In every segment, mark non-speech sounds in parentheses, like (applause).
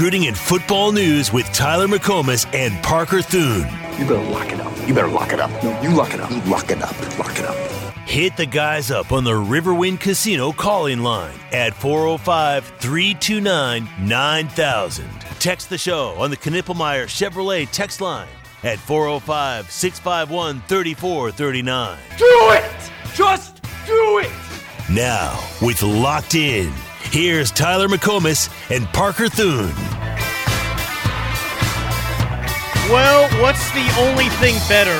Recruiting and football news with Tyler McComas and Parker Thune. You better lock it up. You better lock it up. No, you lock it up. You lock it up. Lock it up. Hit the guys up on the Riverwind Casino calling line at 405 329 9000. Text the show on the Knippelmier Chevrolet text line at 405 651 3439. Do it! Just do it! Now, with Locked In, here's Tyler McComas and Parker Thune. Well, what's the only thing better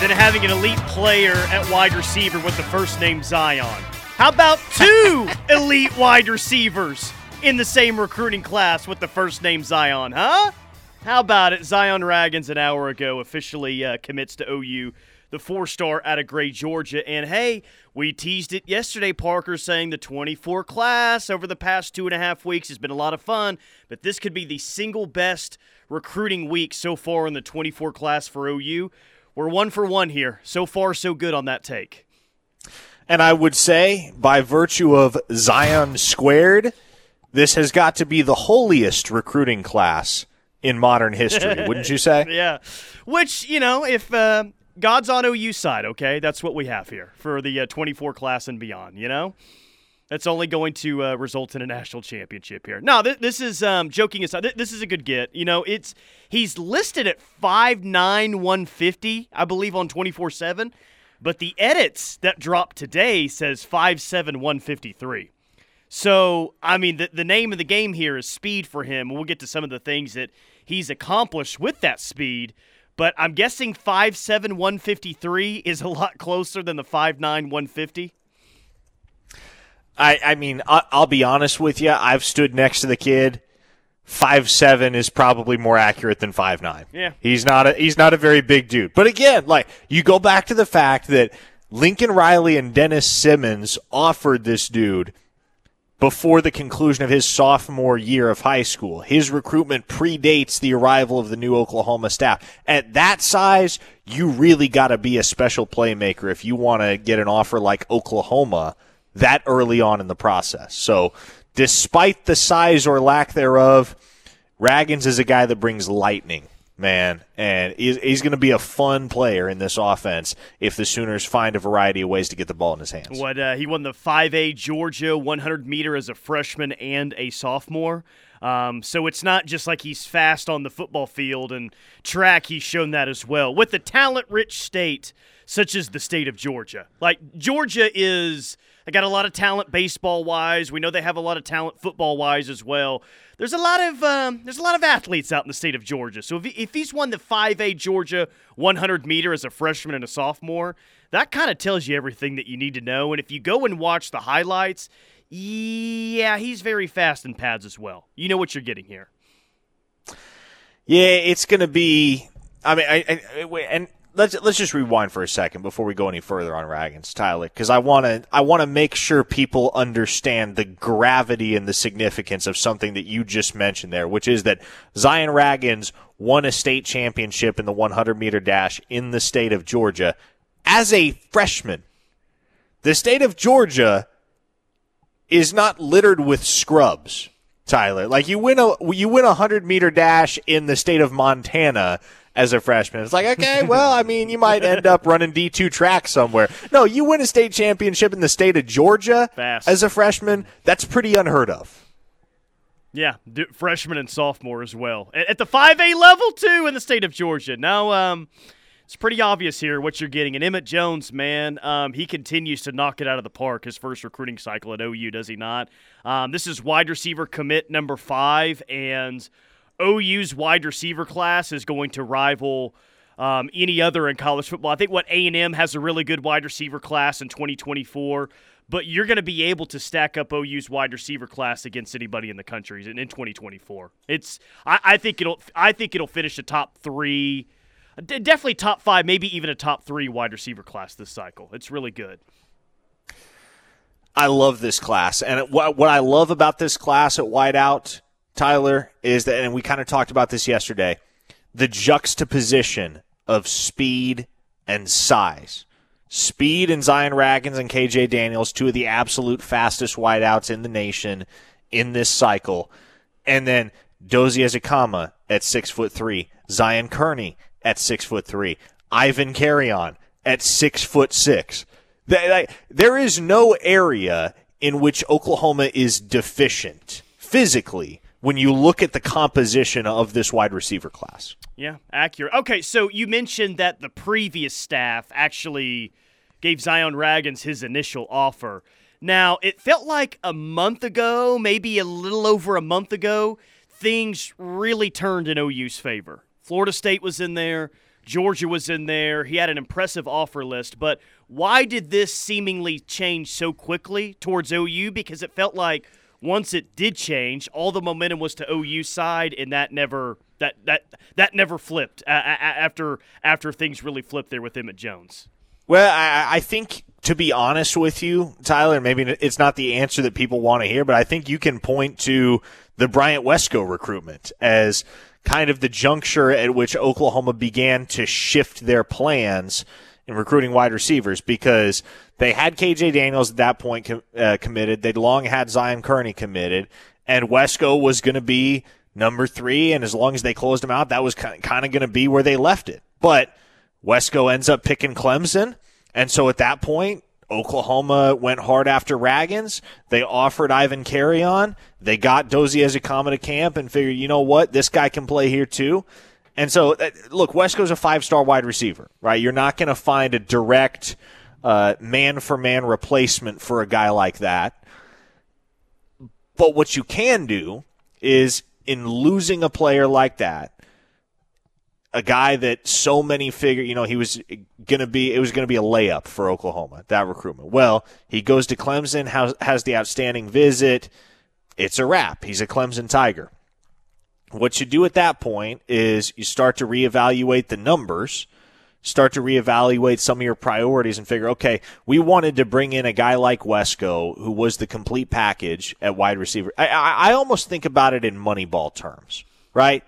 than having an elite player at wide receiver with the first name Zion? How about two (laughs) elite wide receivers in the same recruiting class with the first name Zion, huh? How about it? Zion Ragins an hour ago officially uh, commits to OU, the four star out of Gray, Georgia. And hey, we teased it yesterday, Parker, saying the 24 class over the past two and a half weeks has been a lot of fun, but this could be the single best recruiting week so far in the 24 class for OU. We're one for one here. So far, so good on that take. And I would say, by virtue of Zion squared, this has got to be the holiest recruiting class in modern history, wouldn't you say? (laughs) yeah. Which, you know, if uh, God's on OU side, okay, that's what we have here for the uh, 24 class and beyond, you know? That's only going to uh, result in a national championship here. No, th- this is um, joking aside. Th- this is a good get. You know, it's he's listed at five nine one fifty, I believe, on twenty four seven, but the edits that dropped today says five seven one fifty three. So, I mean, the, the name of the game here is speed for him. We'll get to some of the things that he's accomplished with that speed. But I'm guessing five seven one fifty three is a lot closer than the five nine one fifty. I, I mean, I, I'll be honest with you. I've stood next to the kid. Five seven is probably more accurate than five nine. Yeah. he's not a he's not a very big dude. But again, like you go back to the fact that Lincoln Riley and Dennis Simmons offered this dude before the conclusion of his sophomore year of high school. His recruitment predates the arrival of the new Oklahoma staff. At that size, you really got to be a special playmaker if you want to get an offer like Oklahoma that early on in the process. So, despite the size or lack thereof, Ragins is a guy that brings lightning, man, and he's, he's going to be a fun player in this offense if the Sooners find a variety of ways to get the ball in his hands. What uh, he won the 5A Georgia 100 meter as a freshman and a sophomore. Um, so it's not just like he's fast on the football field and track. He's shown that as well with the talent-rich state such as the state of Georgia. Like Georgia is they got a lot of talent baseball wise. We know they have a lot of talent football wise as well. There's a lot of um, there's a lot of athletes out in the state of Georgia. So if, if he's won the 5A Georgia 100 meter as a freshman and a sophomore, that kind of tells you everything that you need to know. And if you go and watch the highlights, yeah, he's very fast in pads as well. You know what you're getting here. Yeah, it's going to be. I mean, I, I, and let's let's just rewind for a second before we go any further on Ragins, Tyler, because I want to I want to make sure people understand the gravity and the significance of something that you just mentioned there, which is that Zion Ragins won a state championship in the 100 meter dash in the state of Georgia as a freshman. The state of Georgia is not littered with scrubs, Tyler. Like you win a you win a 100 meter dash in the state of Montana as a freshman. It's like, okay, well, I mean, you might end up running D2 track somewhere. No, you win a state championship in the state of Georgia Fast. as a freshman. That's pretty unheard of. Yeah, d- freshman and sophomore as well. At, at the 5A level, too, in the state of Georgia. Now, um, it's pretty obvious here what you're getting. And Emmett Jones, man, um, he continues to knock it out of the park his first recruiting cycle at OU, does he not? Um, this is wide receiver commit number five, and OU's wide receiver class is going to rival um, any other in college football. I think what A&M has a really good wide receiver class in 2024, but you're going to be able to stack up OU's wide receiver class against anybody in the country in, in 2024. It's I, I think it'll I think it'll finish a top three, definitely top five, maybe even a top three wide receiver class this cycle. It's really good. I love this class, and what what I love about this class at wideout, Tyler, is that, and we kind of talked about this yesterday, the juxtaposition of speed and size. Speed and Zion Ragins and KJ Daniels, two of the absolute fastest wideouts in the nation in this cycle. And then Dozie Ezukanma at six foot three, Zion Kearney at six foot three, Ivan Carreon at six foot six. There is no area in which Oklahoma is deficient physically when you look at the composition of this wide receiver class. Yeah, accurate. Okay, so you mentioned that the previous staff actually gave Zion Ragins his initial offer. Now, it felt like a month ago, maybe a little over a month ago, things really turned in OU's favor. Florida State was in there, Georgia was in there. He had an impressive offer list, but why did this seemingly change so quickly towards OU? Because it felt like once it did change, all the momentum was to OU side, and that never that that that never flipped uh, after after things really flipped there with Emmett Jones. Well, I, I think to be honest with you, Tyler, maybe it's not the answer that people want to hear, but I think you can point to the Bryant Wesco recruitment as kind of the juncture at which Oklahoma began to shift their plans in recruiting wide receivers because they had KJ Daniels at that point com- uh, committed. They'd long had Zion Kearney committed, and Wesco was going to be number three. And as long as they closed him out, that was kind of going to be where they left it. But Wesco ends up picking Clemson. And so at that point, Oklahoma went hard after Ragins. They offered Ivan Carreon. They got Dozie Ezukanma to camp and figured, you know what, this guy can play here too. And so, uh, look, Wesco's a five star wide receiver, right? You're not going to find a direct man for man replacement for a guy like that. But what you can do is in losing a player like that, a guy that so many figure, you know, he was going to be, it was going to be a layup for Oklahoma, that recruitment. Well, he goes to Clemson, has, has the outstanding visit. It's a wrap. He's a Clemson Tiger. What you do at that point is you start to reevaluate the numbers, start to reevaluate some of your priorities and figure, okay, we wanted to bring in a guy like Wesco who was the complete package at wide receiver. I, I, I almost think about it in Moneyball terms, right?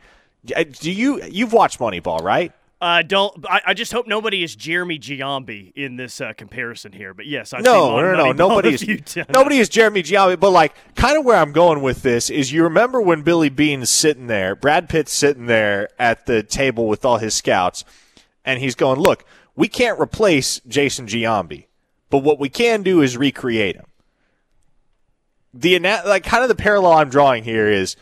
Uh, do you you've watched Moneyball, right? I uh, don't. I, I, just hope nobody is Jeremy Giambi in this uh, comparison here. But yes, I've no, no, no, no. Nobody is nobody is Jeremy Giambi. But like, kind of where I'm going with this is, you remember when Billy Beane's sitting there, Brad Pitt's sitting there at the table with all his scouts, and he's going, "Look, we can't replace Jason Giambi, but what we can do is recreate him." The like, kind of the parallel I'm drawing here is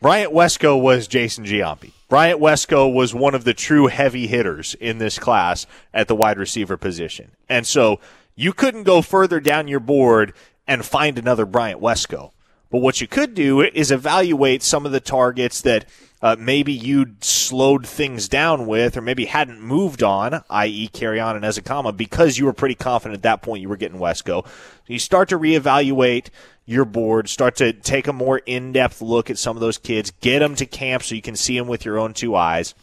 Bryant Wesco was Jason Giambi. Bryant Wesco was one of the true heavy hitters in this class at the wide receiver position. And so you couldn't go further down your board and find another Bryant Wesco. But what you could do is evaluate some of the targets that uh, maybe you'd slowed things down with or maybe hadn't moved on, i.e. Carreon and Ezukanma, because you were pretty confident at that point you were getting Wesco. You start to reevaluate your board, start to take a more in-depth look at some of those kids, get them to camp so you can see them with your own two eyes,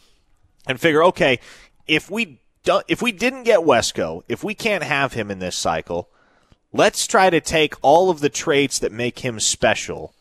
and figure, okay, if we do, if we didn't get Wesco, if we can't have him in this cycle, let's try to take all of the traits that make him special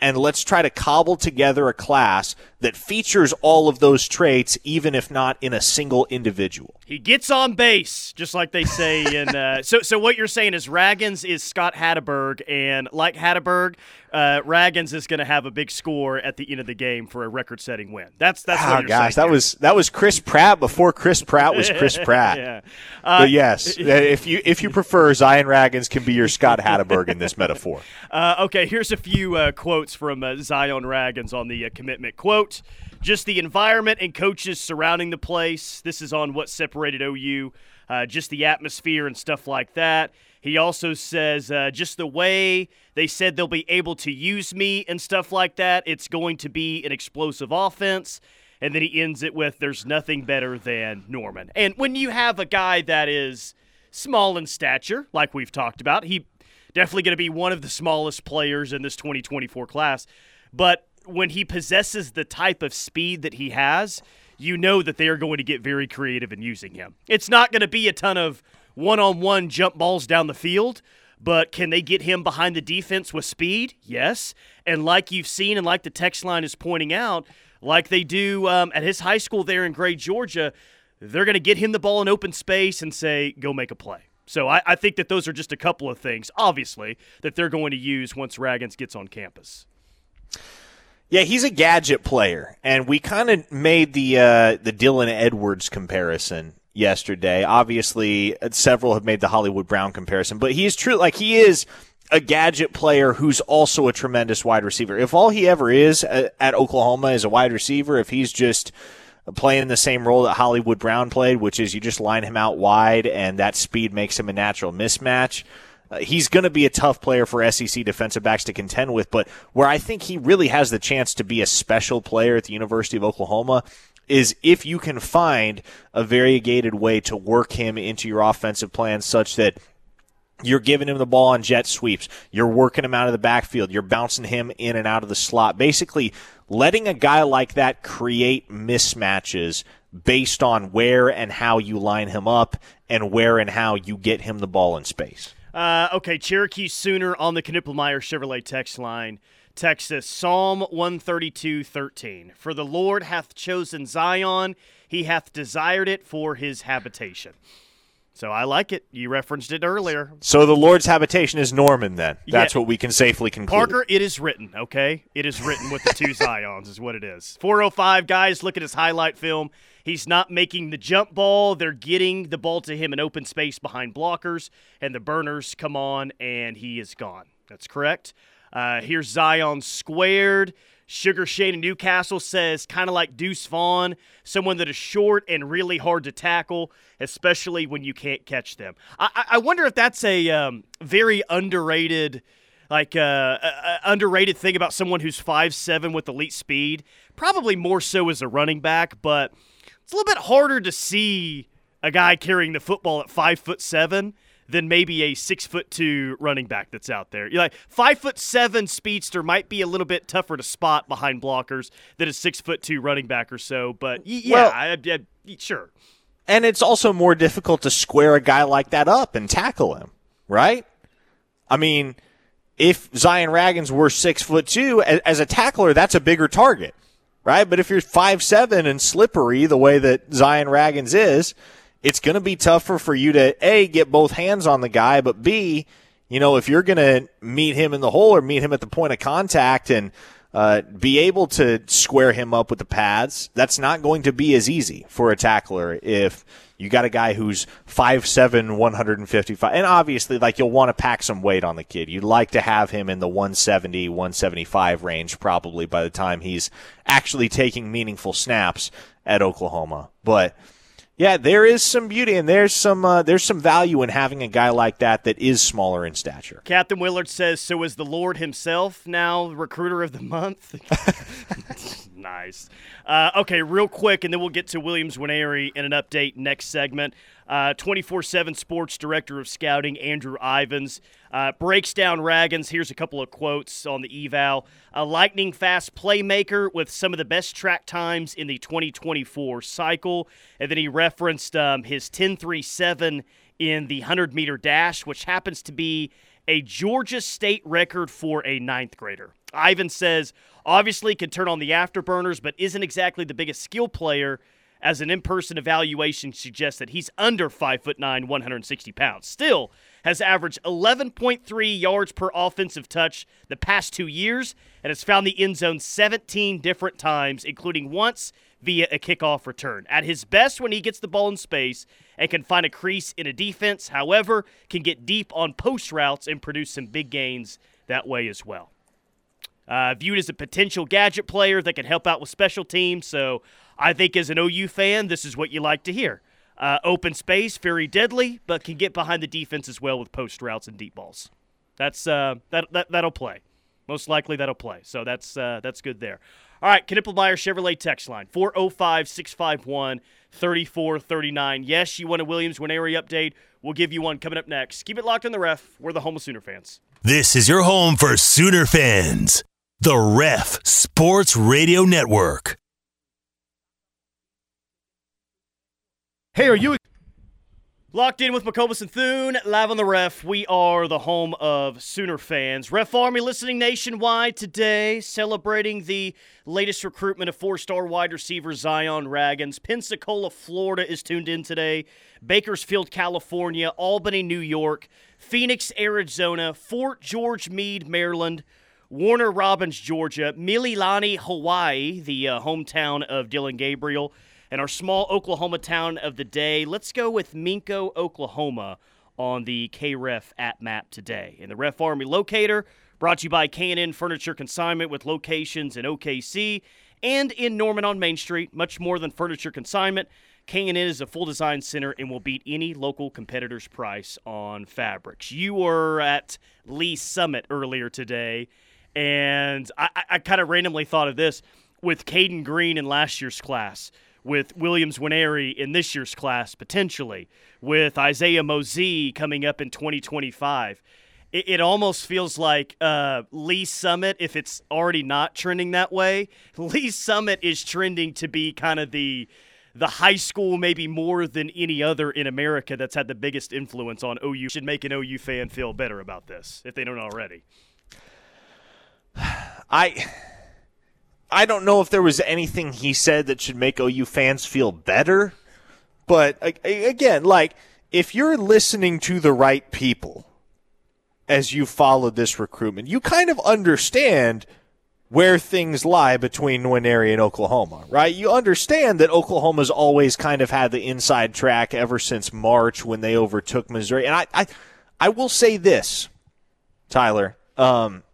and let's try to cobble together a class that features all of those traits, even if not in a single individual. He gets on base, just like they say in. Uh, (laughs) so, so what you're saying is Ragins is Scott Hatteberg, and like Hatteberg, uh, Ragins is going to have a big score at the end of the game for a record-setting win. That's that's. Oh gosh, that was that was Chris Pratt before Chris Pratt was Chris (laughs) Pratt. yeah. Uh, but yes, (laughs) if you if you prefer, Zion Ragins can be your Scott Hatteberg in this metaphor. Uh, okay, here's a few uh, quotes from uh, Zion Ragins on the commitment quote just the environment and coaches surrounding the place. This is on what separated OU, uh, just the atmosphere and stuff like that. He also says uh, just the way they said they'll be able to use me and stuff like that. It's going to be an explosive offense. And then he ends it with there's nothing better than Norman. And when you have a guy that is small in stature, like we've talked about, he definitely going to be one of the smallest players in this 2024 class. But when he possesses the type of speed that he has, you know that they are going to get very creative in using him. It's not going to be a ton of one on one jump balls down the field, but can they get him behind the defense with speed? Yes. And like you've seen, and like the text line is pointing out, like they do um, at his high school there in Gray, Georgia, they're going to get him the ball in open space and say, go make a play. So I, I think that those are just a couple of things, obviously, that they're going to use once Ragins gets on campus. Yeah, he's a gadget player, and we kind of made the uh, the Dylan Edwards comparison yesterday. Obviously, several have made the Hollywood Brown comparison, but he is true. Like he is a gadget player who's also a tremendous wide receiver. If all he ever is at, at Oklahoma is a wide receiver, if he's just playing the same role that Hollywood Brown played, which is you just line him out wide and that speed makes him a natural mismatch. Uh, he's going to be a tough player for SEC defensive backs to contend with, but where I think he really has the chance to be a special player at the University of Oklahoma is if you can find a variegated way to work him into your offensive plan such that you're giving him the ball on jet sweeps. You're working him out of the backfield. You're bouncing him in and out of the slot. Basically, letting a guy like that create mismatches based on where and how you line him up and where and how you get him the ball in space. Uh, okay, Cherokee Sooner on the Knippelmier Chevrolet text line. Texas, Psalm 132 13. For the Lord hath chosen Zion, he hath desired it for his habitation. So I like it. You referenced it earlier. So the Lord's habitation is Norman, then. That's yeah. what we can safely conclude. Parker, it is written, okay? It is written with the two (laughs) Zions, is what it is. 405 guys, look at his highlight film. He's not making the jump ball. They're getting the ball to him in open space behind blockers, and the burners come on, and he is gone. That's correct. Uh, here's Zion squared. Sugar Shane in Newcastle says kind of like Deuce Vaughn, someone that is short and really hard to tackle, especially when you can't catch them. I, I wonder if that's a um, very underrated, like uh, uh, underrated thing about someone who's five seven with elite speed. Probably more so as a running back, but it's a little bit harder to see a guy carrying the football at five foot seven than maybe a six foot two running back that's out there. You're like five foot seven speedster might be a little bit tougher to spot behind blockers than a six foot two running back or so. But yeah, well, I, I, sure. And it's also more difficult to square a guy like that up and tackle him, right? I mean, if Zion Ragins were six foot two, as a tackler, that's a bigger target, right? But if you're five seven and slippery the way that Zion Ragins is, it's going to be tougher for you to a get both hands on the guy, but b you know if you're going to meet him in the hole or meet him at the point of contact and uh, be able to square him up with the pads, that's not going to be as easy for a tackler if you got a guy who's 5'7", 155. And obviously, like, you'll want to pack some weight on the kid. You'd like to have him in the 170, 175 range probably by the time he's actually taking meaningful snaps at Oklahoma. But – yeah, there is some beauty and there's some uh, there's some value in having a guy like that that is smaller in stature. Captain Willard says, "So is the Lord himself now recruiter of the month?" (laughs) nice. Uh, okay, real quick, and then we'll get to Williams Nwaneri in an update next segment. Uh, 24 7 Sports Director of Scouting, Andrew Ivins, uh, breaks down Ragins. Here's a couple of quotes on the eval. A lightning fast playmaker with some of the best track times in the 2024 cycle. And then he referenced um, his 10 3 7 in the 100 meter dash, which happens to be a Georgia State record for a ninth grader. Ivan says, obviously can turn on the afterburners, but isn't exactly the biggest skill player as an in-person evaluation suggests that he's under 5 foot 9, 160 pounds. Still has averaged 11.3 yards per offensive touch the past 2 years and has found the end zone 17 different times including once via a kickoff return. At his best when he gets the ball in space and can find a crease in a defense, however, can get deep on post routes and produce some big gains that way as well. Uh, viewed as a potential gadget player that can help out with special teams. So I think as an OU fan, this is what you like to hear. Uh, open space, very deadly, but can get behind the defense as well with post routes and deep balls. That's uh, that, that that'll play. Most likely that'll play. So that's uh, that's good there. All right, Knippelmier Chevrolet text line 405 651 3439. Yes, you want a Williams Nwaneri update. We'll give you one coming up next. Keep it locked on the ref. We're the home of Sooner fans. This is your home for Sooner fans. The Ref Sports Radio Network. Hey, are you locked in with McComas and Thune live on the Ref? We are the home of Sooner fans. Ref Army listening nationwide today, celebrating the latest recruitment of four-star wide receiver Zion Ragins. Pensacola, Florida, is tuned in today. Bakersfield, California, Albany, New York, Phoenix, Arizona, Fort George Meade, Maryland. Warner Robins, Georgia, Mililani, Hawaii, the uh, hometown of Dillon Gabriel, and our small Oklahoma town of the day. Let's go with Minco, Oklahoma on the KREF app map today. And the Ref Army Locator brought to you by K&N Furniture Consignment with locations in OKC and in Norman on Main Street. Much more than furniture consignment. K&N is a full design center and will beat any local competitor's price on fabrics. You were at Lee Summit earlier today and I, I kind of randomly thought of this with Caden Green in last year's class, with Williams Nwaneri in this year's class, potentially, with Isaiah Mozee coming up in 2025. It, it almost feels like uh, Lee Summit, if it's already not trending that way, (laughs) Lee Summit is trending to be kind of the the high school maybe more than any other in America that's had the biggest influence on OU should make an OU fan feel better about this if they don't already. I I don't know if there was anything he said that should make OU fans feel better, but again, like if you're listening to the right people as you followed this recruitment, you kind of understand where things lie between Nwaneri and Oklahoma, right? You understand that Oklahoma's always kind of had the inside track ever since March when they overtook Missouri. And I, I, I will say this, Tyler. Um,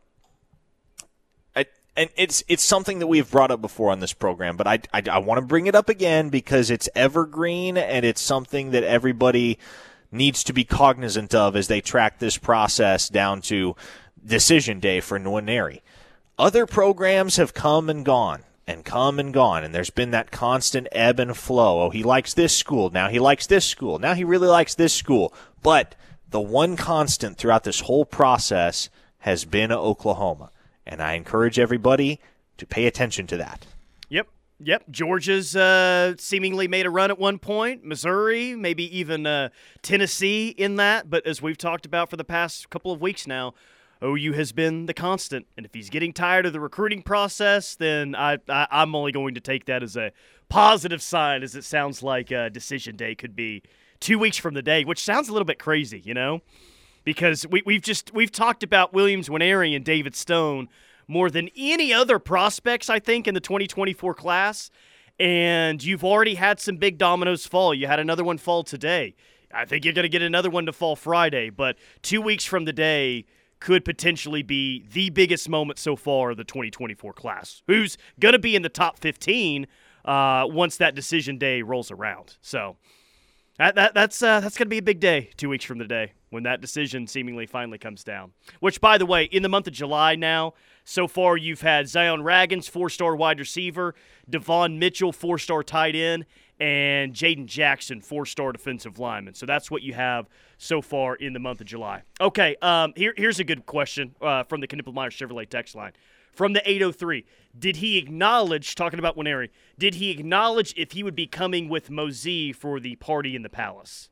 and it's it's something that we've brought up before on this program, but I, I, I want to bring it up again because it's evergreen and it's something that everybody needs to be cognizant of as they track this process down to decision day for Nwaneri. Other programs have come and gone and come and gone, and there's been that constant ebb and flow. Oh, he likes this school. Now he likes this school. Now he really likes this school. But the one constant throughout this whole process has been Oklahoma. And I encourage everybody to pay attention to that. Yep. Yep. Georgia's uh, seemingly made a run at one point. Missouri, maybe even uh, Tennessee in that. But as we've talked about for the past couple of weeks now, OU has been the constant. And if he's getting tired of the recruiting process, then I, I, am only going to take that as a positive sign, as it sounds like uh, decision day could be two weeks from the day, which sounds a little bit crazy, you know? because we, we've just we've talked about Williams Nwaneri and David Stone more than any other prospects I think in the 2024 class. And you've already had some big dominoes fall. You had another one fall today. I think you're going to get another one to fall Friday. But two weeks from the day could potentially be the biggest moment so far of the 2024 class. Who's going to be in the top 15 uh, once that decision day rolls around? So that, that that's uh, that's going to be a big day two weeks from the day when that decision seemingly finally comes down. Which, by the way, in the month of July now, so far you've had Zion Ragins, four star wide receiver, Devon Mitchell, four star tight end, and Jaden Jackson, four star defensive lineman. So that's what you have so far in the month of July. Okay, um, here, here's a good question uh, from the Knippelmier Chevrolet text line. From the 803, did he acknowledge, talking about Nwaneri, did he acknowledge if he would be coming with Mozee for the party in the palace?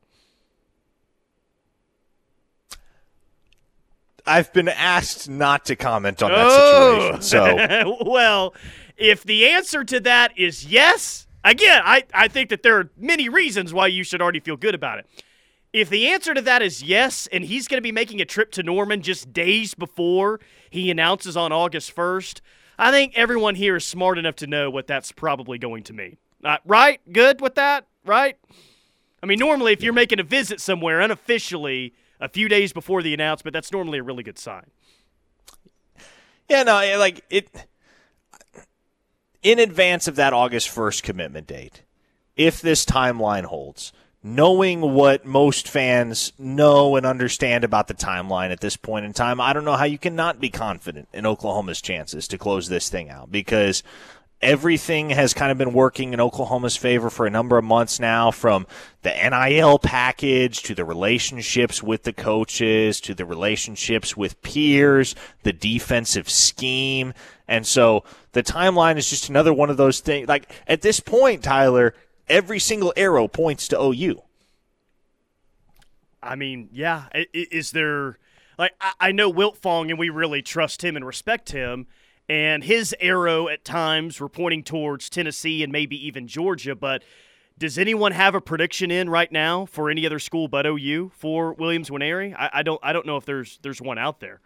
I've been asked not to comment on that oh. situation. So, (laughs) well, if the answer to that is yes, again, I, I think that there are many reasons why you should already feel good about it. If the answer to that is yes, and he's going to be making a trip to Norman just days before he announces on August 1st, I think everyone here is smart enough to know what that's probably going to mean. Uh, right? Good with that? Right? I mean, normally, if you're making a visit somewhere unofficially, a few days before the announcement, that's normally a really good sign. Yeah, no, like it in advance of that August 1st commitment date. If this timeline holds, knowing what most fans know and understand about the timeline at this point in time, I don't know how you can not be confident in Oklahoma's chances to close this thing out because everything has kind of been working in Oklahoma's favor for a number of months now from the NIL package to the relationships with the coaches to the relationships with peers, the defensive scheme. And so the timeline is just another one of those things. Like at this point, Tyler, every single arrow points to OU. I mean, yeah. Is there, like, I know Wiltfong and we really trust him and respect him and his arrow at times were pointing towards Tennessee and maybe even Georgia. But does anyone have a prediction in right now for any other school but OU for Williams Nwaneri? I, I don't I don't know if there's there's one out there.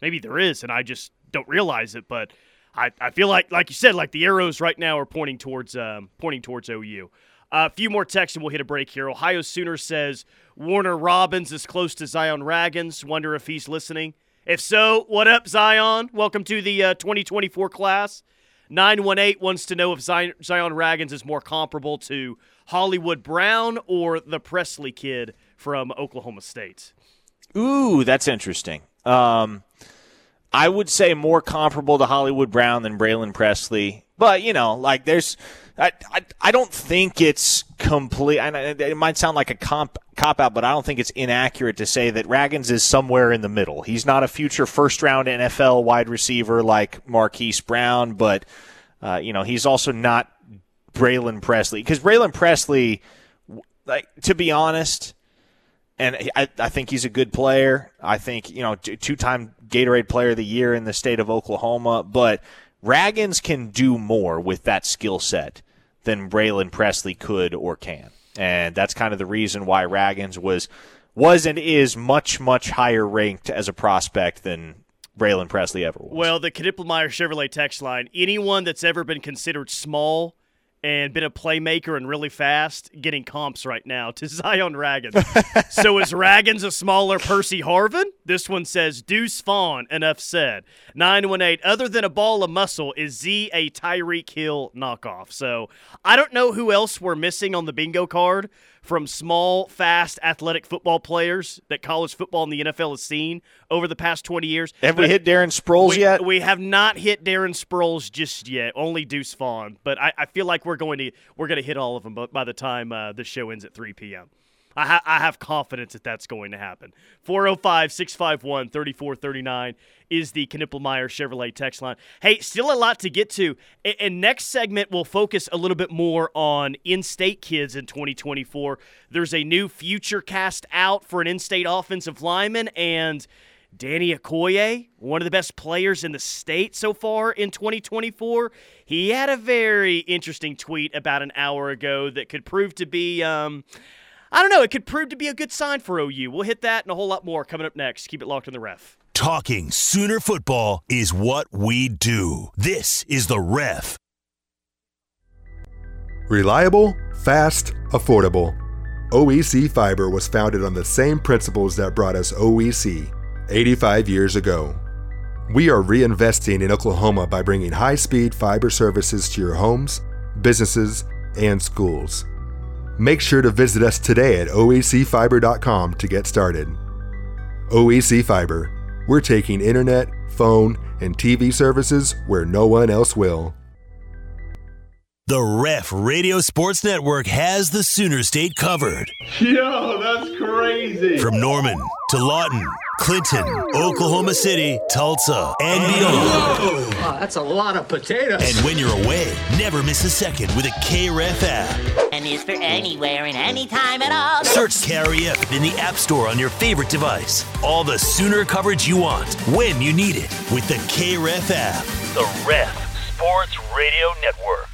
Maybe there is, and I just don't realize it, but I, I feel like like you said, like the arrows right now are pointing towards um, pointing towards OU. A few more texts and we'll hit a break here. Ohio Sooner says Warner Robbins is close to Zion Ragins. Wonder if he's listening. If so, what up, Zion? Welcome to the uh, 2024 class. 918 wants to know if Zion, Zion Ragins is more comparable to Hollywood Brown or the Presley kid from Oklahoma State. Ooh, that's interesting. Um, I would say more comparable to Hollywood Brown than Braylon Presley. But, you know, like there's I, I, I don't think it's complete. It might sound like a comp, cop out, but I don't think it's inaccurate to say that Ragins is somewhere in the middle. He's not a future first round NFL wide receiver like Marquise Brown, but uh, you know he's also not Braylon Presley because Braylon Presley, like to be honest, and I, I think he's a good player. I think you know two time Gatorade Player of the Year in the state of Oklahoma, but Ragins can do more with that skill set than Braylon Presley could or can. And that's kind of the reason why Ragins was was and is much, much higher ranked as a prospect than Braylon Presley ever was. Well, the Knippelmier Chevrolet text line, anyone that's ever been considered small and been a playmaker and really fast, getting comps right now to (laughs) Zion Ragins. (laughs) so is Ragins a smaller Percy Harvin? This one says Deuce Vaughn. Enough said. 918. Other than a ball of muscle, is Z a Tyreek Hill knockoff? So I don't know who else we're missing on the bingo card from small, fast, athletic football players that college football and the NFL has seen over the past 20 years. Have but we hit Darren Sproles we, yet? We have not hit Darren Sproles just yet. Only Deuce Vaughn. But I, I feel like we're going to we're going to hit all of them by the time uh, the show ends at 3 p.m. I, ha- I have confidence that that's going to happen. 405 651 3439 is the Knippelmier Chevrolet text line. Hey, still a lot to get to. And, and next segment, we'll focus a little bit more on in state kids in 2024. There's a new future cast out for an in state offensive lineman, and Danny Okoye, one of the best players in the state so far in 2024, he had a very interesting tweet about an hour ago that could prove to be. Um, I don't know. It could prove to be a good sign for OU. We'll hit that and a whole lot more coming up next. Keep it locked on the ref. Talking Sooner football is what we do. This is the ref. Reliable, fast, affordable. OEC Fiber was founded on the same principles that brought us OEC 85 years ago. We are reinvesting in Oklahoma by bringing high speed fiber services to your homes, businesses, and schools. Make sure to visit us today at oecfiber.com to get started. OEC Fiber, we're taking internet, phone, and TV services where no one else will. The Ref Radio Sports Network has the Sooner State covered. Yo, that's crazy. From Norman to Lawton Clinton, Oklahoma City, Tulsa, and beyond. Wow, oh, that's a lot of potatoes. And when you're away, never miss a second with a KREF app. And is for anywhere and anytime at all. Search KREF in the App Store on your favorite device. All the sooner coverage you want, when you need it, with the KREF app. The Ref Sports Radio Network.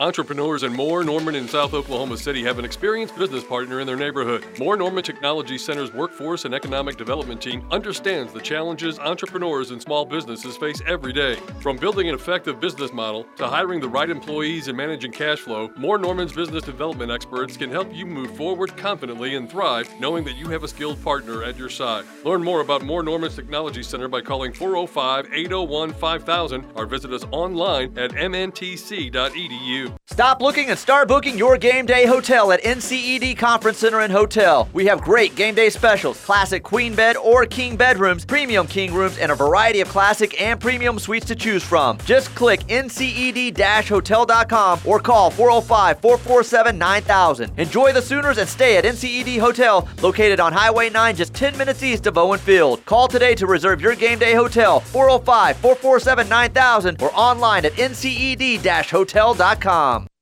Entrepreneurs and Moore Norman in South Oklahoma City have an experienced business partner in their neighborhood. Moore Norman Technology Center's workforce and economic development team understands the challenges entrepreneurs and small businesses face every day. From building an effective business model to hiring the right employees and managing cash flow, Moore Norman's business development experts can help you move forward confidently and thrive knowing that you have a skilled partner at your side. Learn more about Moore Norman's Technology Center by calling 405 801 5000 or visit us online at mntc.edu. Stop looking and start booking your game day hotel at NCED Conference Center and Hotel. We have great game day specials, classic queen bed or king bedrooms, premium king rooms, and a variety of classic and premium suites to choose from. Just click nced-hotel.com or call 405-447-9000. Enjoy the Sooners and stay at NCED Hotel, located on Highway 9 just 10 minutes east of Owen Field. Call today to reserve your game day hotel, 405-447-9000 or online at nced-hotel.com com.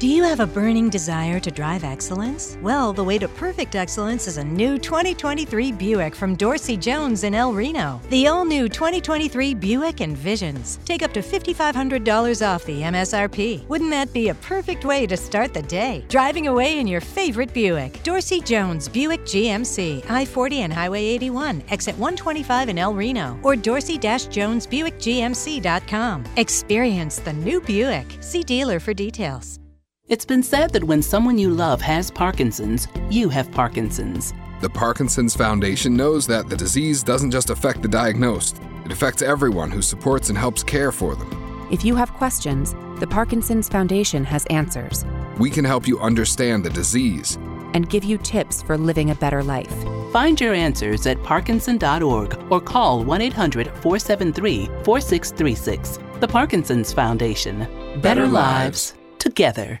Do you have a burning desire to drive excellence? Well, the way to perfect excellence is a new 2023 Buick from Dorsey Jones in El Reno. The all new 2023 Buick Envisions. Take up to $5,500 off the MSRP. Wouldn't that be a perfect way to start the day? Driving away in your favorite Buick. Dorsey Jones Buick GMC, I 40 and Highway 81, exit 125 in El Reno, or dorsey jonesbuickgmc.com. Experience the new Buick. See dealer for details. It's been said that when someone you love has Parkinson's, you have Parkinson's. The Parkinson's Foundation knows that the disease doesn't just affect the diagnosed, it affects everyone who supports and helps care for them. If you have questions, the Parkinson's Foundation has answers. We can help you understand the disease and give you tips for living a better life. Find your answers at parkinson.org or call 1 800 473 4636. The Parkinson's Foundation. Better, better lives together.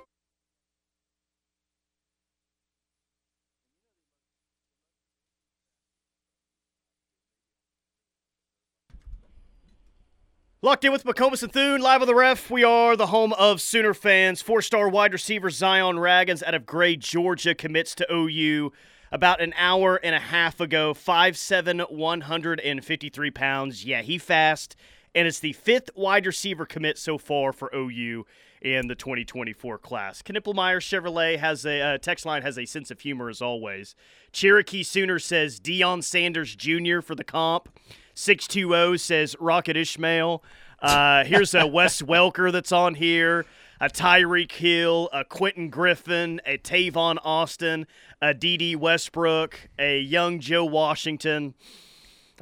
Locked in with McComas and Thune, live on the ref. We are the home of Sooner fans. Four star wide receiver Zion Ragins out of Gray, Georgia, commits to OU about an hour and a half ago. 5'7, 153 pounds. Yeah, he fast. And it's the fifth wide receiver commit so far for OU in the 2024 class. Knippelmier Chevrolet has a uh, text line has a sense of humor as always. Cherokee Sooner says Deion Sanders Jr. for the comp. 620 says Rocket Ismail. Uh, here's a Wes (laughs) Welker that's on here, a Tyreek Hill, a Quentin Griffin, a Tavon Austin, a Dede Westbrook, a young Joe Washington.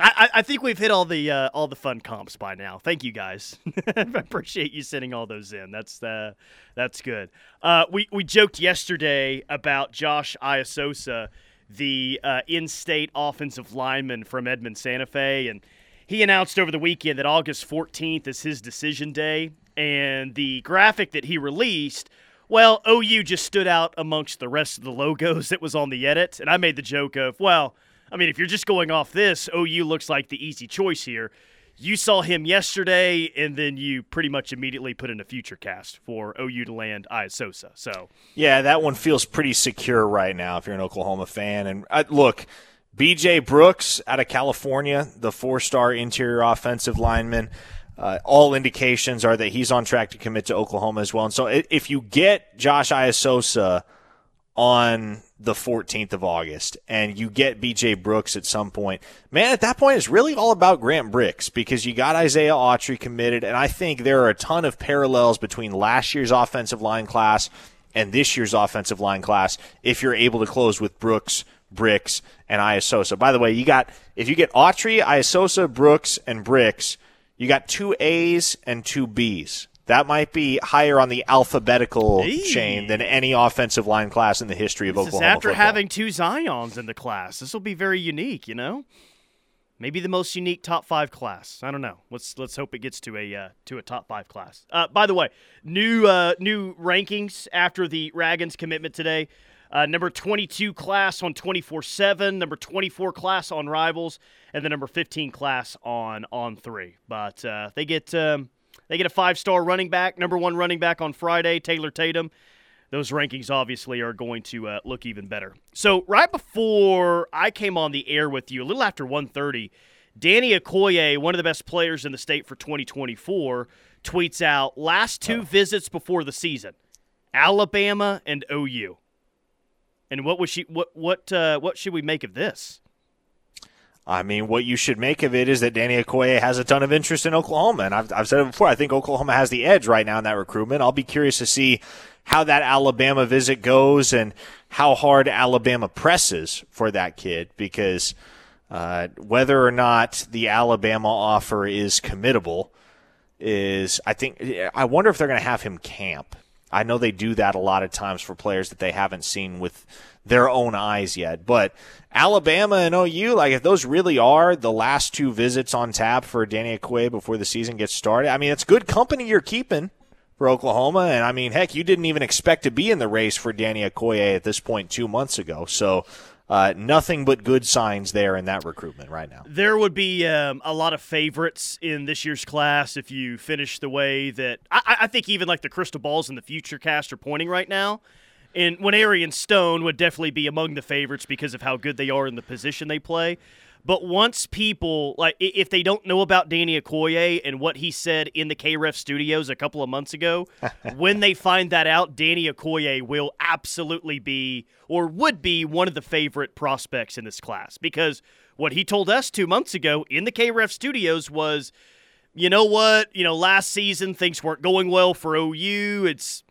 I, I think we've hit all the uh, all the fun comps by now. Thank you guys. (laughs) I appreciate you sending all those in. That's uh, that's good. Uh, we we joked yesterday about Josh Iasosa the uh, in-state offensive lineman from Edmond Santa Fe, and he announced over the weekend that August 14th is his decision day. And the graphic that he released, well, OU just stood out amongst the rest of the logos that was on the edit, and I made the joke of, well, I mean, if you're just going off this, OU looks like the easy choice here you saw him yesterday, and then you pretty much immediately put in a future cast for OU to land Iasosa. So yeah, that one feels pretty secure right now if you're an Oklahoma fan. And uh, look, B.J. Brooks out of California, the four-star interior offensive lineman. Uh, all indications are that he's on track to commit to Oklahoma as well. And so if you get Josh Iasosa on the 14th of August and you get BJ Brooks at some point, man, at that point, it's really all about Grant Brix because you got Isaiah Autry committed. And I think there are a ton of parallels between last year's offensive line class and this year's offensive line class if you're able to close with Brooks, Brix, and Iasosa. By the way, you got, if you get Autry, Iasosa, Brooks, and Brix, you got two A's and two B's that might be higher on the alphabetical chain than any offensive line class in the history of this Oklahoma. Is after football. having two Zions in the class, this will be very unique. You know, maybe the most unique top five class. I don't know. Let's let's hope it gets to a uh, to a top five class. Uh, by the way, new uh, new rankings after the Ragins commitment today. Uh, number 22 class on 24 7, number 24 class on Rivals, and the number 15 class on on three. But uh, they get. Um, they get a five star running back, number one running back on Friday, Taylor Tatum. Those rankings obviously are going to uh, look even better. So right before I came on the air with you, a little after 1:30, Danny Okoye, one of the best players in the state for 2024, tweets out last two oh. visits before the season. Alabama and OU. And what was she? What what uh, what should we make of this? I mean, what you should make of it is that Danny Okoye has a ton of interest in Oklahoma, and I've, I've said it before. I think Oklahoma has the edge right now in that recruitment. I'll be curious to see how that Alabama visit goes and how hard Alabama presses for that kid because uh, whether or not the Alabama offer is committable is, I think, I wonder if they're going to have him camp. I know they do that a lot of times for players that they haven't seen with their own eyes yet. But Alabama and OU, like if those really are the last two visits on tap for Danny Okoye before the season gets started, I mean, it's good company you're keeping for Oklahoma. And I mean, heck, you didn't even expect to be in the race for Danny Okoye at this point two months ago. So uh, nothing but good signs there in that recruitment right now. There would be um, a lot of favorites in this year's class if you finish the way that I, I think even like the crystal balls in the future cast are pointing right now. And Nwaneri and Stone would definitely be among the favorites because of how good they are in the position they play. But once people like if they don't know about Danny Okoye and what he said in the KREF studios a couple of months ago, (laughs) when they find that out, Danny Okoye will absolutely be or would be one of the favorite prospects in this class because what he told us two months ago in the KREF studios was, you know what, you know, last season things weren't going well for OU. It's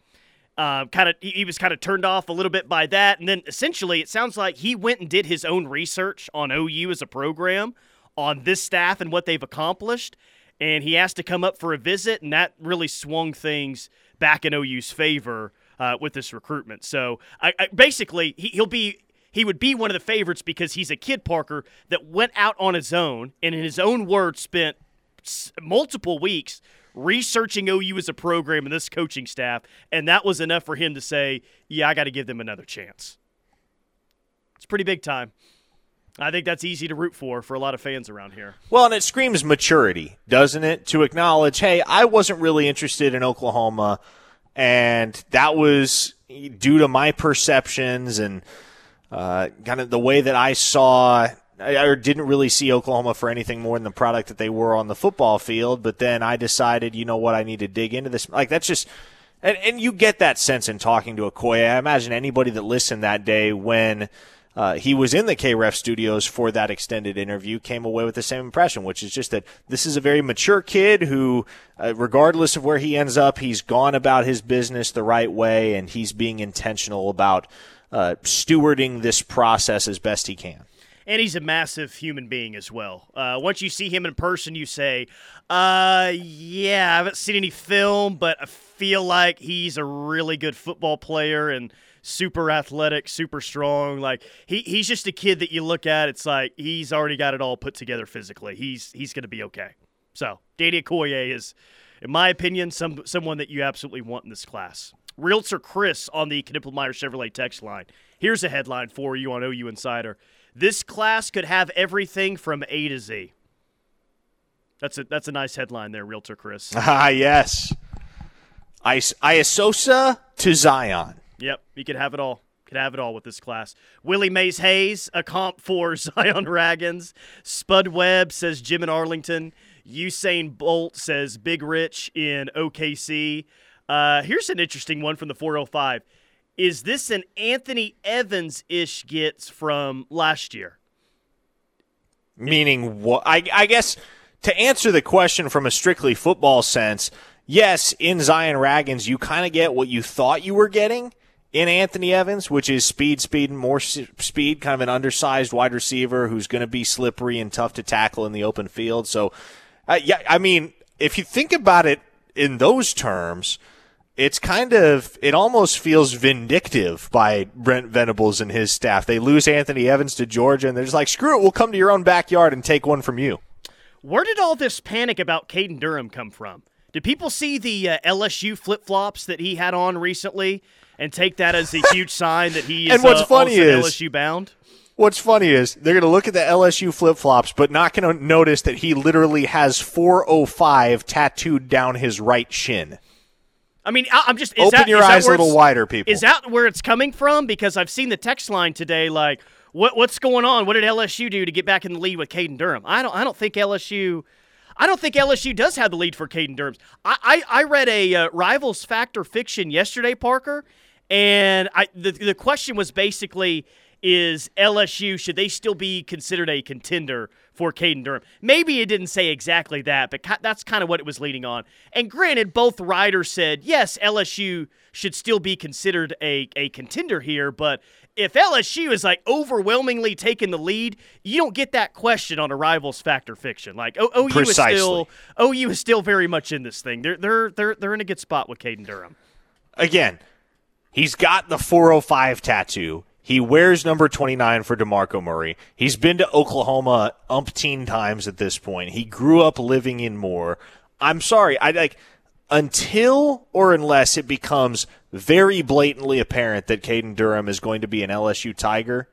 uh, kind of he was kind of turned off a little bit by that, and then essentially it sounds like he went and did his own research on OU as a program, on this staff and what they've accomplished, and he asked to come up for a visit, and that really swung things back in OU's favor uh, with this recruitment. So I, I, basically he, he'll be he would be one of the favorites because he's a kid Parker that went out on his own and in his own words spent multiple weeks researching OU as a program and this coaching staff, and that was enough for him to say, "Yeah, I got to give them another chance." It's pretty big time. I think that's easy to root for for a lot of fans around here. Well, and it screams maturity, doesn't it? To acknowledge, hey, I wasn't really interested in Oklahoma, and that was due to my perceptions and uh, kind of the way that I saw I didn't really see Oklahoma for anything more than the product that they were on the football field. But then I decided, you know what, I need to dig into this. Like that's just, and, and you get that sense in talking to Okoye. I imagine anybody that listened that day when uh, he was in the KREF studios for that extended interview came away with the same impression, which is just that this is a very mature kid who, uh, regardless of where he ends up, he's gone about his business the right way and he's being intentional about uh, stewarding this process as best he can and he's a massive human being as well. Uh, once you see him in person, you say, uh, yeah, I haven't seen any film, but I feel like he's a really good football player and super athletic, super strong. Like he, he's just a kid that you look at. It's like he's already got it all put together physically. He's he's going to be okay. So Danny Okoye is, in my opinion, some someone that you absolutely want in this class. Realtor Chris on the Knippelmier Chevrolet text line. Here's a headline for you on OU Insider. This class could have everything from A to Z. That's a that's a nice headline there, Realtor Chris. (laughs) Ah, yes. Isosa to Zion. Yep, you could have it all. Could have it all with this class. Willie Mays Hayes, a comp for (laughs) Zion Ragins. Spud Webb says Jim in Arlington. Usain Bolt says Big Rich in OKC. Uh, here's an interesting one from the 405. Is this an Anthony Evans ish gets from last year? Meaning what? I, I guess to answer the question from a strictly football sense, yes, in Zion Ragins, you kind of get what you thought you were getting in Anthony Evans, which is speed, speed, and more speed, kind of an undersized wide receiver who's going to be slippery and tough to tackle in the open field. So, uh, yeah, I mean, if you think about it in those terms, it's kind of it almost feels vindictive by Brent Venables and his staff. They lose Anthony Evans to Georgia, and they're just like, "Screw it, we'll come to your own backyard and take one from you." Where did all this panic about Caden Durham come from? Did people see the uh, LSU flip flops that he had on recently and take that as a huge (laughs) sign that he is and what's uh, funny is, LSU bound? What's funny is they're going to look at the LSU flip flops, but not going to notice that he literally has 405 tattooed down his right shin. I mean, I'm just open that, your eyes a little wider, people. Is that where it's coming from? Because I've seen the text line today, like, what what's going on? What did LSU do to get back in the lead with Caden Durham? I don't I don't think LSU. I don't think LSU does have the lead for Caden Durham. I, I, I read a uh, Rivals Fact or Fiction yesterday, Parker, and I the, the question was basically is LSU should they still be considered a contender for Caden Durham? Maybe it didn't say exactly that, but that's kind of what it was leading on. And granted, both writers said yes, LSU should still be considered a, a contender here, but if LSU is like overwhelmingly taking the lead, you don't get that question on a rivals fact or fiction. Like o- OU Precisely. is still OU is still very much in this thing. They're they're they're they're in a good spot with Caden Durham. Again, he's got the 405 tattoo. He wears number 29 for DeMarco Murray. He's been to Oklahoma umpteen times at this point. He grew up living in Moore. I'm sorry, I like until or unless it becomes very blatantly apparent that Caden Durham is going to be an LSU Tiger,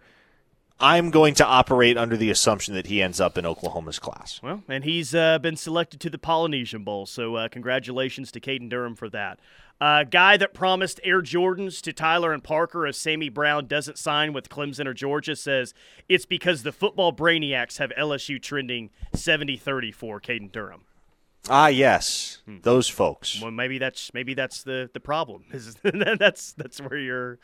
I'm going to operate under the assumption that he ends up in Oklahoma's class. Well, and he's uh, been selected to the Polynesian Bowl, so uh, congratulations to Caden Durham for that. Uh, guy that promised Air Jordans to Tyler and Parker if Sammy Brown doesn't sign with Clemson or Georgia says it's because the football brainiacs have LSU trending 70 30 for Caden Durham. Ah, yes, hmm. those folks. Well, maybe that's maybe that's the the problem. (laughs) Is that's that's where you're.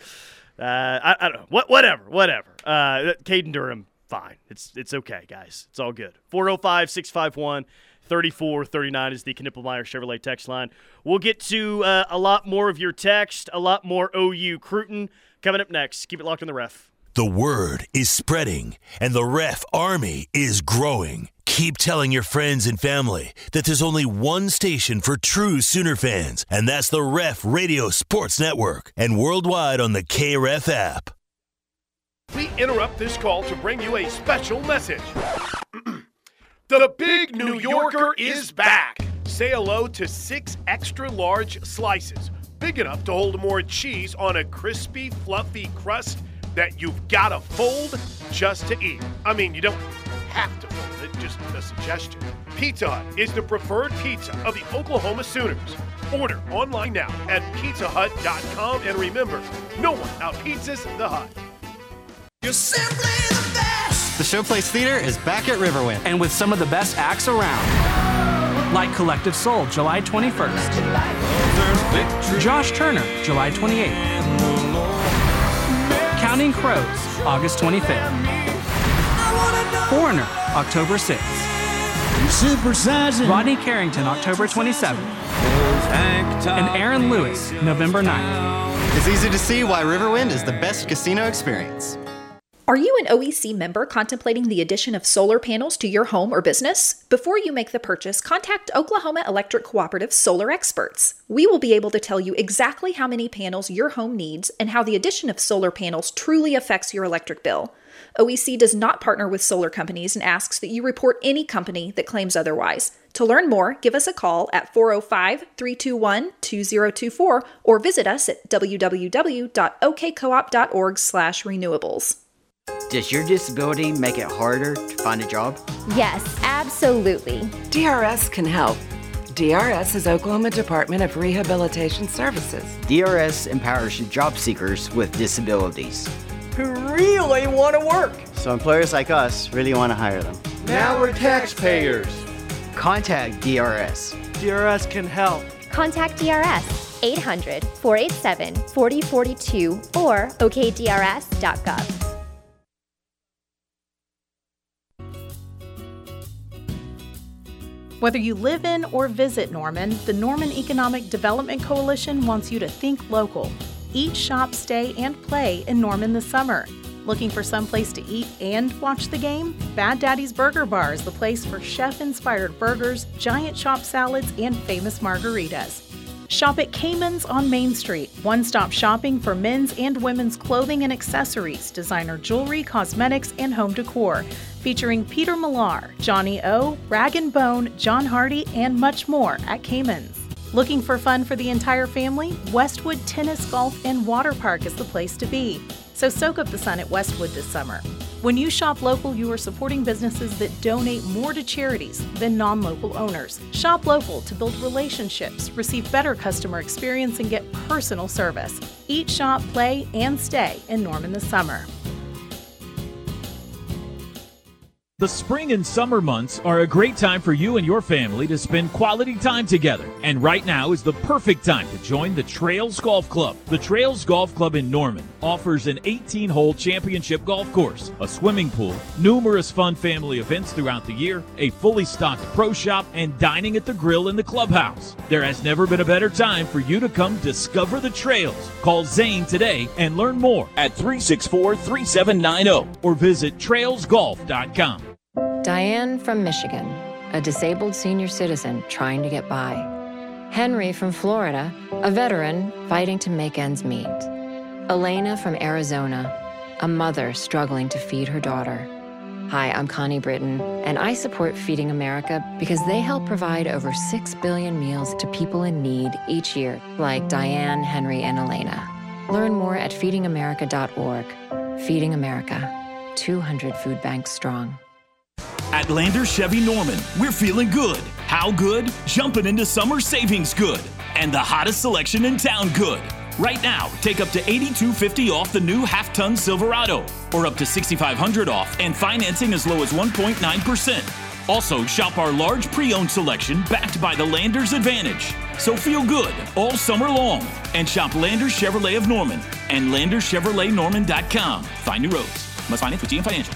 Uh, I, I, don't know. What whatever whatever. Uh, Caden Durham, fine. It's it's okay, guys. It's all good. 405 651 3439 is the Knippelmier Chevrolet text line. We'll get to uh, a lot more of your text, a lot more OU Cruton coming up next. Keep it locked on the ref. The word is spreading, and the ref army is growing. Keep telling your friends and family that there's only one station for true Sooner fans, and that's the Ref Radio Sports Network, and worldwide on the KREF app. We interrupt this call to bring you a special message. The Big New Yorker is back. Say hello to six extra large slices, big enough to hold more cheese on a crispy, fluffy crust that you've got to fold just to eat. I mean, you don't have to fold it, just a suggestion. Pizza Hut is the preferred pizza of the Oklahoma Sooners. Order online now at pizzahut.com and remember, no one outpizzas the Hut. You're simply the Showplace Theater is back at Riverwind. And with some of the best acts around. Like Collective Soul, July 21st. Josh Turner, July 28th. Counting Crows, August 25th. Foreigner, October 6th. Rodney Carrington, October 27th. And Aaron Lewis, November 9th. It's easy to see why Riverwind is the best casino experience. Are you an OEC member contemplating the addition of solar panels to your home or business? Before you make the purchase, contact Oklahoma Electric Cooperative solar experts. We will be able to tell you exactly how many panels your home needs and how the addition of solar panels truly affects your electric bill. OEC does not partner with solar companies and asks that you report any company that claims otherwise. To learn more, give us a call at 405 321 2024 or visit us at www.okcoop.org/renewables. Does your disability make it harder to find a job? Yes, absolutely. DRS can help. DRS is Oklahoma Department of Rehabilitation Services. DRS empowers job seekers with disabilities who really want to work. So employers like us really want to hire them. Now we're taxpayers. Contact DRS. DRS can help. Contact DRS 800 487 4042 or okdrs.gov. Whether you live in or visit Norman, the Norman Economic Development Coalition wants you to think local. Eat, shop, stay, and play in Norman this summer. Looking for some place to eat and watch the game? Bad Daddy's Burger Bar is the place for chef inspired burgers, giant chopped salads, and famous margaritas. Shop at Cayman's on Main Street, one stop shopping for men's and women's clothing and accessories, designer jewelry, cosmetics, and home decor featuring Peter Millar, Johnny O, Rag and Bone, John Hardy, and much more at Cayman's. Looking for fun for the entire family? Westwood Tennis, Golf, and Water Park is the place to be. So soak up the sun at Westwood this summer. When you shop local, you are supporting businesses that donate more to charities than non local owners. Shop local to build relationships, receive better customer experience, and get personal service. Eat, shop, play, and stay in Norman this summer. The spring and summer months are a great time for you and your family to spend quality time together. And right now is the perfect time to join the Trails Golf Club. The Trails Golf Club in Norman offers an 18 hole championship golf course, a swimming pool, numerous fun family events throughout the year, a fully stocked pro shop, and dining at the grill in the clubhouse. There has never been a better time for you to come discover the trails. Call Zane today and learn more at 364 3790 or visit trailsgolf.com. Diane from Michigan, a disabled senior citizen trying to get by. Henry from Florida, a veteran fighting to make ends meet. Elena from Arizona, a mother struggling to feed her daughter. Hi, I'm Connie Britton, and I support Feeding America because they help provide over 6 billion meals to people in need each year, like Diane, Henry, and Elena. Learn more at feedingamerica.org. Feeding America, 200 food banks strong. At Lander Chevy Norman, we're feeling good. How good? Jumping into summer savings good. And the hottest selection in town good. Right now, take up to 8250 off the new half-ton Silverado or up to 6500 off and financing as low as 1.9%. Also, shop our large pre-owned selection backed by the Landers Advantage. So feel good all summer long and shop Landers Chevrolet of Norman and LandersChevroletNorman.com. Find new roads. Must finance with GM Financial.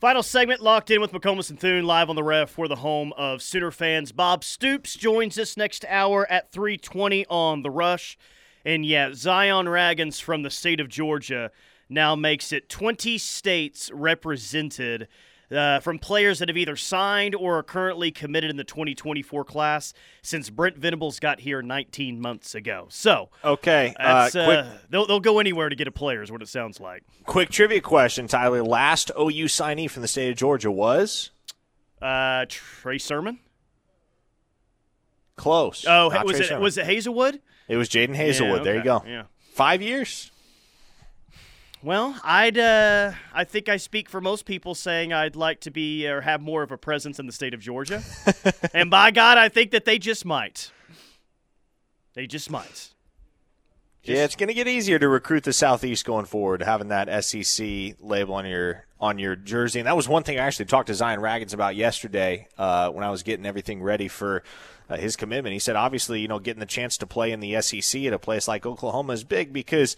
Final segment locked in with McComas and Thune live on the ref for the home of Sooner fans. Bob Stoops joins us next hour at 320 on The Rush. And yeah, Zion Ragins from the state of Georgia now makes it 20 states represented uh, from players that have either signed or are currently committed in the 2024 class since Brent Venables got here 19 months ago. So, Okay, uh, quick- uh, they'll, they'll go anywhere to get a player, is what it sounds like. Quick trivia question, Tyler. Last OU signee from the state of Georgia was Uh, Trey Sermon? close. Oh, Not was Trey it Sermon. was it Haselwood? It was Jadon Haselwood. Yeah, There you go. yeah. Five years. Well, I'd uh, I think I speak for most people saying I'd like to be or have more of a presence in the state of Georgia, (laughs) and by God, I think that they just might. They just might. yeah, it's going to get easier to recruit the Southeast going forward, having that SEC label on your on your jersey. And that was one thing I actually talked to Zion Ragins about yesterday uh, when I was getting everything ready for uh, his commitment. He said, obviously, you know, getting the chance to play in the SEC at a place like Oklahoma is big because.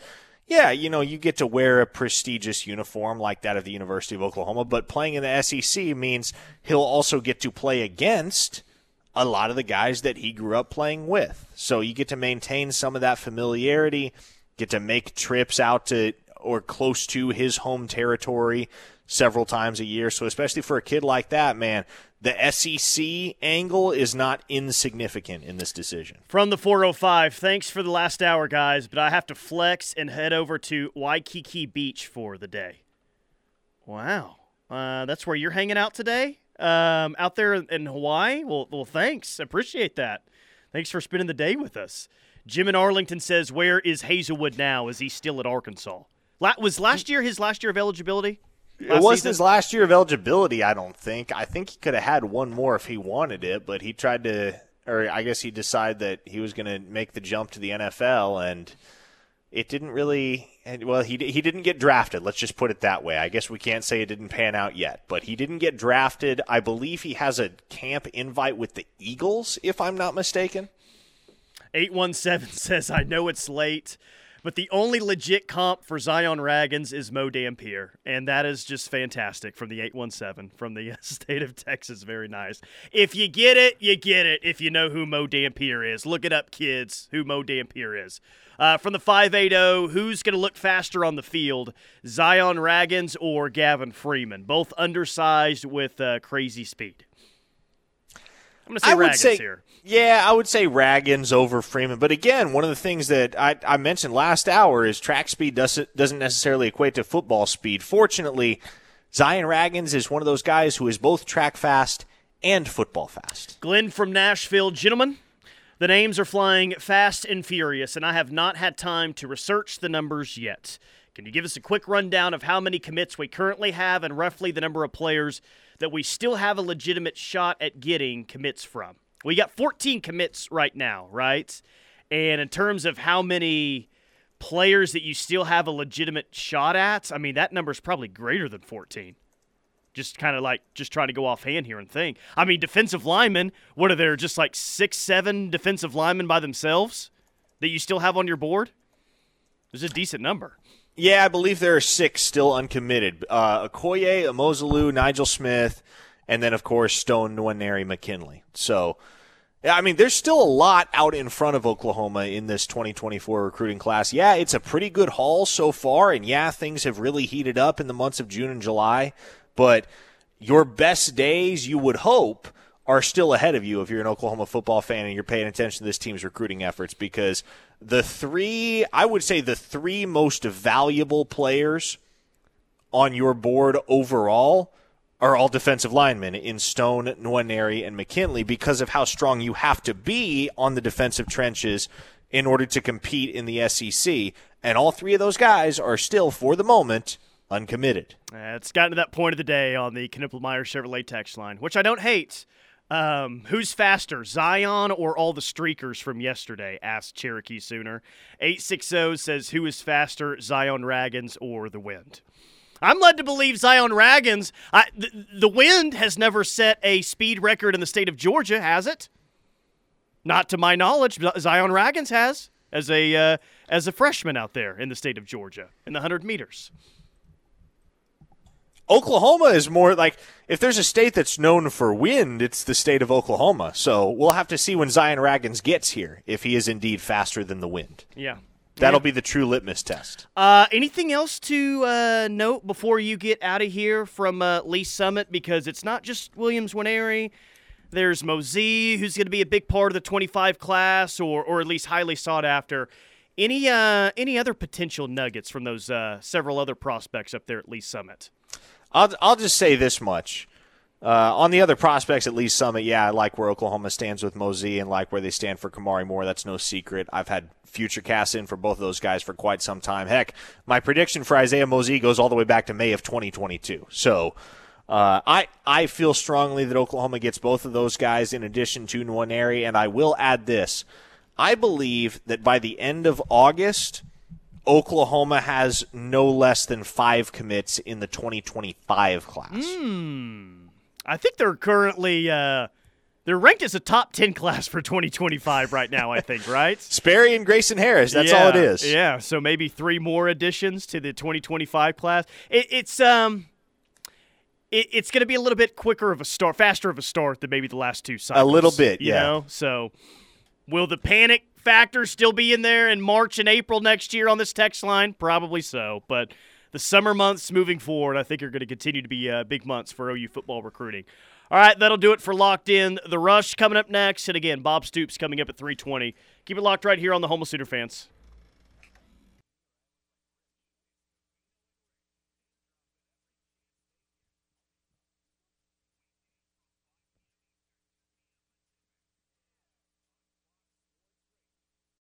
Yeah, you know, you get to wear a prestigious uniform like that of the University of Oklahoma, but playing in the SEC means he'll also get to play against a lot of the guys that he grew up playing with. So you get to maintain some of that familiarity, get to make trips out to or close to his home territory several times a year. So especially for a kid like that, man, the SEC angle is not insignificant in this decision. From the 405, thanks for the last hour, guys, but I have to flex and head over to Waikiki Beach for the day. Wow. Uh, that's where you're hanging out today? Um, out there in Hawaii? Well, well, thanks. Appreciate that. Thanks for spending the day with us. Jim in Arlington says, Where is Haselwood now? Is he still at Arkansas? La- was last year his last year of eligibility? It wasn't season? his last year of eligibility, I don't think. I think he could have had one more if he wanted it, but he tried to, or I guess he decided that he was going to make the jump to the NFL, and it didn't really. Well, he he didn't get drafted. Let's just put it that way. I guess we can't say it didn't pan out yet, but he didn't get drafted. I believe he has a camp invite with the Eagles, if I'm not mistaken. 817 (laughs) says, I know it's late, but the only legit comp for Zion Ragins is Mo Dampier. And that is just fantastic from the 817 from the (laughs) state of Texas. Very nice. If you get it, you get it if you know who Mo Dampier is. Look it up, kids, who Mo Dampier is. Uh, from the 580, who's going to look faster on the field, Zion Ragins or Gavin Freeman? Both undersized with uh, crazy speed. I'm going to say I would Ragins say, here. yeah, I would say Ragins over Freeman. But again, one of the things that I, I mentioned last hour is track speed doesn't doesn't necessarily equate to football speed. Fortunately, Zion Ragins is one of those guys who is both track fast and football fast. Glenn from Nashville, gentlemen. The names are flying fast and furious, and I have not had time to research the numbers yet. Can you give us a quick rundown of how many commits we currently have and roughly the number of players that we still have a legitimate shot at getting commits from? We got 14 commits right now, right? And in terms of how many players that you still have a legitimate shot at, I mean, that number is probably greater than 14 just kind of like just trying to go offhand here and think. I mean, defensive linemen, what are there just like six, seven defensive linemen by themselves that you still have on your board? There's a decent number. Yeah, I believe there are six still uncommitted. Uh, Okoye, Amozalu, Nigel Smith, and then of course Stone, Nwaneri, McKinley. So, I mean, there's still a lot out in front of Oklahoma in this 2024 recruiting class. Yeah, it's a pretty good haul so far, and yeah, things have really heated up in the months of June and July. But your best days, you would hope, are still ahead of you if you're an Oklahoma football fan and you're paying attention to this team's recruiting efforts because the three, I would say, the three most valuable players on your board overall are all defensive linemen in Stone, Nwaneri, and McKinley because of how strong you have to be on the defensive trenches in order to compete in the SEC. And all three of those guys are still, for the moment, uncommitted. Uh, it's gotten to that point of the day on the Knippelmier Chevrolet text line, which I don't hate. Um, who's faster, Zion or all the streakers from yesterday? asked Cherokee Sooner. 860 says, Who is faster, Zion Ragins or the wind? I'm led to believe Zion Ragins. I, the, the wind has never set a speed record in the state of Georgia, has it? Not to my knowledge. Zion Ragins has as a uh, as a freshman out there in the state of Georgia in the 100 meters. Oklahoma is more like if there's a state that's known for wind, it's the state of Oklahoma. So we'll have to see when Zion Ragins gets here if he is indeed faster than the wind. Yeah. That'll Yeah. be the true litmus test. Uh, anything else to uh, note before you get out of here from uh, Lee Summit? Because it's not just Williams Nwaneri. There's Mosey, who's going to be a big part of the 25 class, or or at least highly sought after. Any uh, any other potential nuggets from those uh, several other prospects up there at Lee Summit? I'll I'll just say this much. Uh, on the other prospects at Lee's Summit, yeah, I like where Oklahoma stands with Mosey and like where they stand for Kamari Moore. That's no secret. I've had future casts in for both of those guys for quite some time. Heck, my prediction for Isaiah Mosey goes all the way back to May of 2022. So uh, I I feel strongly that Oklahoma gets both of those guys in addition to Nwaneri, and I will add this. I believe that by the end of August, Oklahoma has no less than five commits in the 2025 class. Hmm. I think they're currently uh, they're ranked as a top 10 class for 2025 right now. I think right. (laughs) Sperry and Grayson Harris. That's all it is. Yeah, So maybe three more additions to the 2025 class. It, it's um. It, it's going to be a little bit quicker of a start, faster of a start than maybe the last two cycles. A little bit, you yeah. know. So, will the panic factor still be in there in March and April next year on this text line? Probably so. But the summer months moving forward, I think are going to continue to be uh, big months for OU football recruiting. All right, that'll do it for Locked In. The Rush coming up next. And again, Bob Stoops coming up at 320. Keep it locked right here on the Homeless Sooner fans.